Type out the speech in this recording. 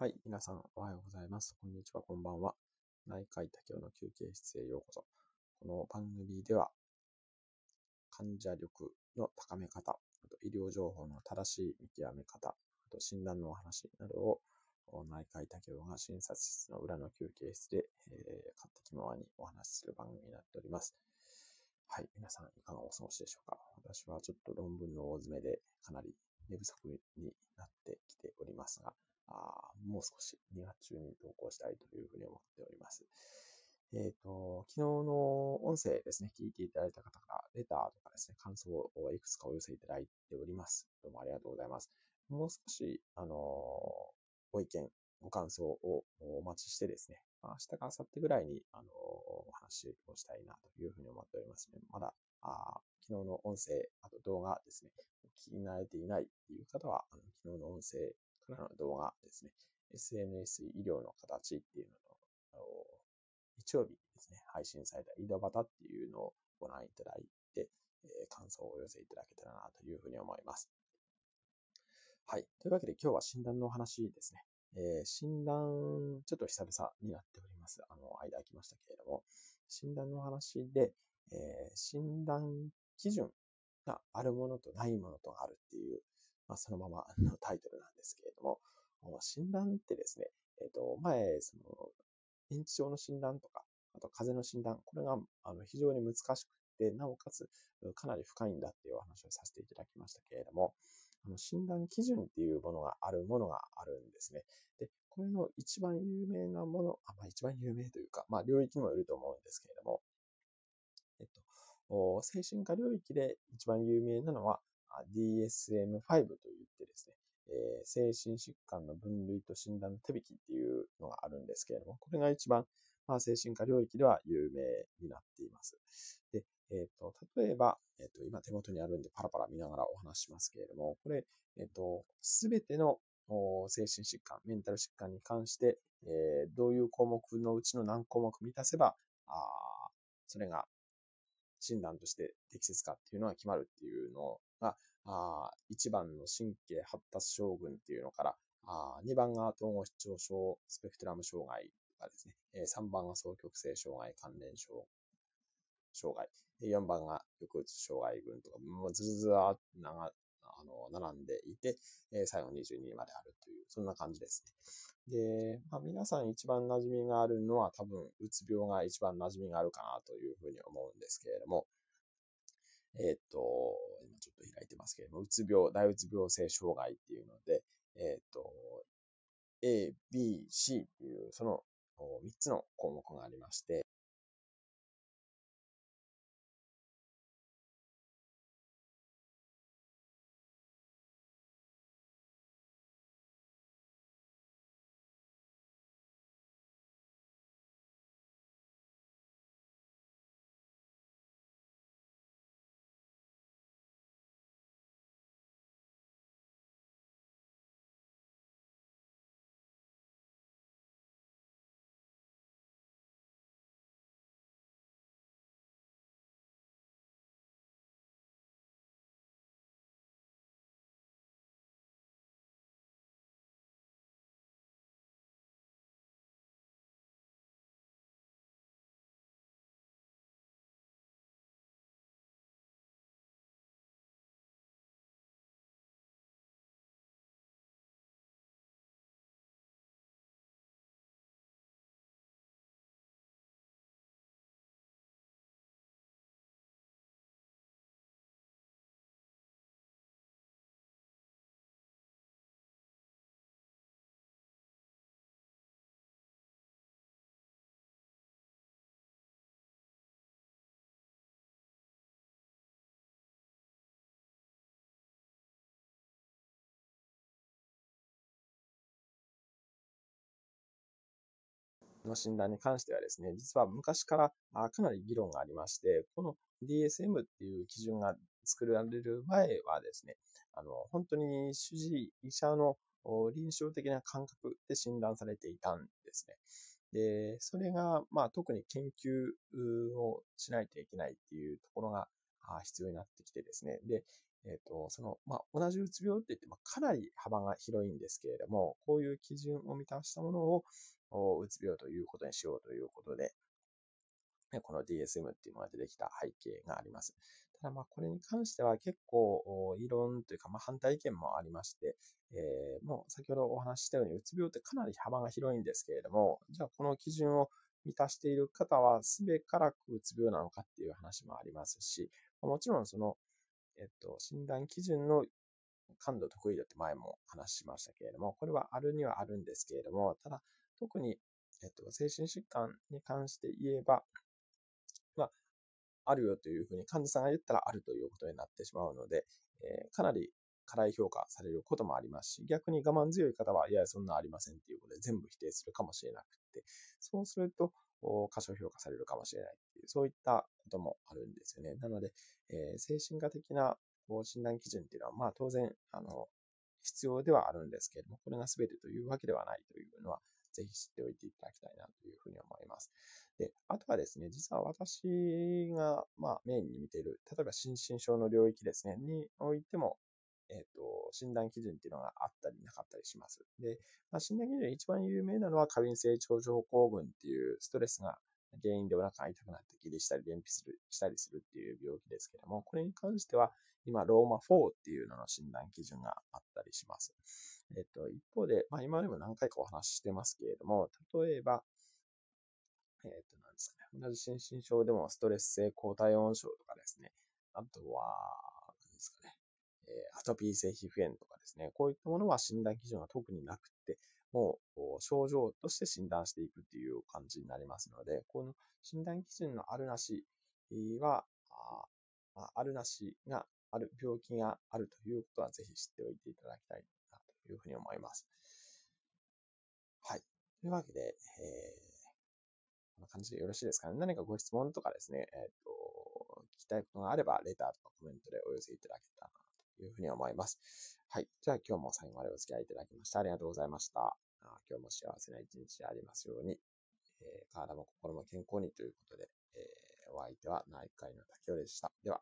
はい、皆さんおはようございます。こんにちは、こんばんは。内科医多教の休憩室へようこそ。この番組では、患者力の高め方、あと医療情報の正しい見極め方、あと診断のお話などを内科医多教が診察室の裏の休憩室で、えー、勝手気ままにお話しする番組になっております。はい、皆さんいかがお過ごしでしょうか。私はちょっと論文の大詰めでかなり寝不足になってきておりますが、あもう少し2月中に投稿したいというふうに思っております。えっ、ー、と、昨日の音声ですね、聞いていただいた方からレターとかですね、感想をいくつかお寄せいただいております。どうもありがとうございます。もう少し、あのご意見、ご感想をお待ちしてですね、明日か明後日ぐらいに、あのお話をしたいなというふうに思っておりますね。まだ、あ昨日の音声、あと動画ですね、聞き慣れていないという方は、あの昨日の音声からの動画ですね、SNS 医療の形っていうのの、日曜日ですね、配信された井戸端っていうのをご覧いただいて、えー、感想をお寄せいただけたらなというふうに思います。はい。というわけで今日は診断のお話ですね。えー、診断、ちょっと久々になっております。あの、間空きましたけれども、診断の話で、えー、診断基準があるものとないものとあるっていうまあ、そのままのタイトルなんですけれども、診断ってですね、えっ、と、前、その、認知症の診断とか、あと風邪の診断、これがあの非常に難しくて、なおかつかなり深いんだっていうお話をさせていただきましたけれども、あの診断基準っていうものがあるものがあるんですね。で、これの一番有名なもの、あまあ、一番有名というか、まあ、領域にもよると思うんですけれども、えっと、精神科領域で一番有名なのは、DSM-5 といってですね、え、精神疾患の分類と診断の手引きっていうのがあるんですけれども、これが一番、まあ、精神科領域では有名になっています。で、えっ、ー、と、例えば、えっ、ー、と、今手元にあるんでパラパラ見ながらお話しますけれども、これ、えっ、と、すべての精神疾患、メンタル疾患に関して、えどういう項目のうちの何項目満たせば、あそれが診断として適切かっていうのが決まるっていうのが、あ1番の神経発達症群っていうのから、あ2番が統合失調症スペクトラム障害とかですね、え3番が双極性障害関連症障害、4番が抑うつ障害群とか、もうずずずるあの並んでいて、え最後22まであるという、そんな感じですね。で、まあ、皆さん一番馴染みがあるのは多分、うつ病が一番馴染みがあるかなというふうに思うんですけれども、えっ、と、今ちょっと開いてますけれども、うつ病、大うつ病性障害っていうので、えっ、と、A、B、C っていう、その3つの項目がありまして、の診断に関してはですね、実は昔からかなり議論がありまして、この DSM っていう基準が作られる前はですね、あの、本当に主治医医者の臨床的な感覚で診断されていたんですね。で、それが、まあ、特に研究をしないといけないっていうところが必要になってきてですね。で、えっ、と、その、まあ、同じうつ病って言ってもかなり幅が広いんですけれども、こういう基準を満たしたものををうつ病ということにしようということで、この DSM っていうのが出てきた背景があります。ただまあこれに関しては結構異論というかまあ反対意見もありまして、えー、もう先ほどお話ししたようにうつ病ってかなり幅が広いんですけれども、じゃあこの基準を満たしている方はすべからくうつ病なのかっていう話もありますし、もちろんその、えっと、診断基準の感度得意度って前も話しましたけれども、これはあるにはあるんですけれども、ただ特に、えっと、精神疾患に関して言えば、まあ、あるよというふうに患者さんが言ったらあるということになってしまうので、えー、かなり過大評価されることもありますし、逆に我慢強い方は、いや、そんなありませんっていうことで全部否定するかもしれなくて、そうすると、過小評価されるかもしれないっていう、そういったこともあるんですよね。なので、えー、精神科的な診断基準っていうのは、まあ当然、あの、必要ではあるんですけれども、これが全てというわけではないというのは、ぜひ知っておいていただきたいなというふうに思います。で、あとはですね、実は私が、まあ、メインに見ている、例えば心身症の領域ですね、においても、えっ、と、診断基準っていうのがあったりなかったりします。で、まあ、診断基準一番有名なのは過敏性腸症候群っていうストレスが原因でお腹が痛くなって気でしたり、便秘する、したりするっていう病気ですけども、これに関しては、今、ローマ4っていうのの診断基準があったりします。えっと、一方で、まあ、今でも何回かお話ししてますけれども、例えば、えっと、なんですかね、同じ心身症でもストレス性高体温症とかですね、あとは、アトピー性皮膚炎とかですね、こういったものは診断基準が特になくって、もう症状として診断していくっていう感じになりますので、この診断基準のあるなしは、ああるなしがある、病気があるということはぜひ知っておいていただきたいなというふうに思います。はい。というわけで、えー、こんな感じでよろしいですかね。何かご質問とかですね、えっ、ー、と、聞きたいことがあれば、レターとかコメントでお寄せいただけたらいうふうに思います。はい。じゃあ今日も最後までお付き合いいただきましてありがとうございました。今日も幸せな一日でありますように、えー、体も心も健康にということで、えー、お相手は内科医の竹尾でした。では。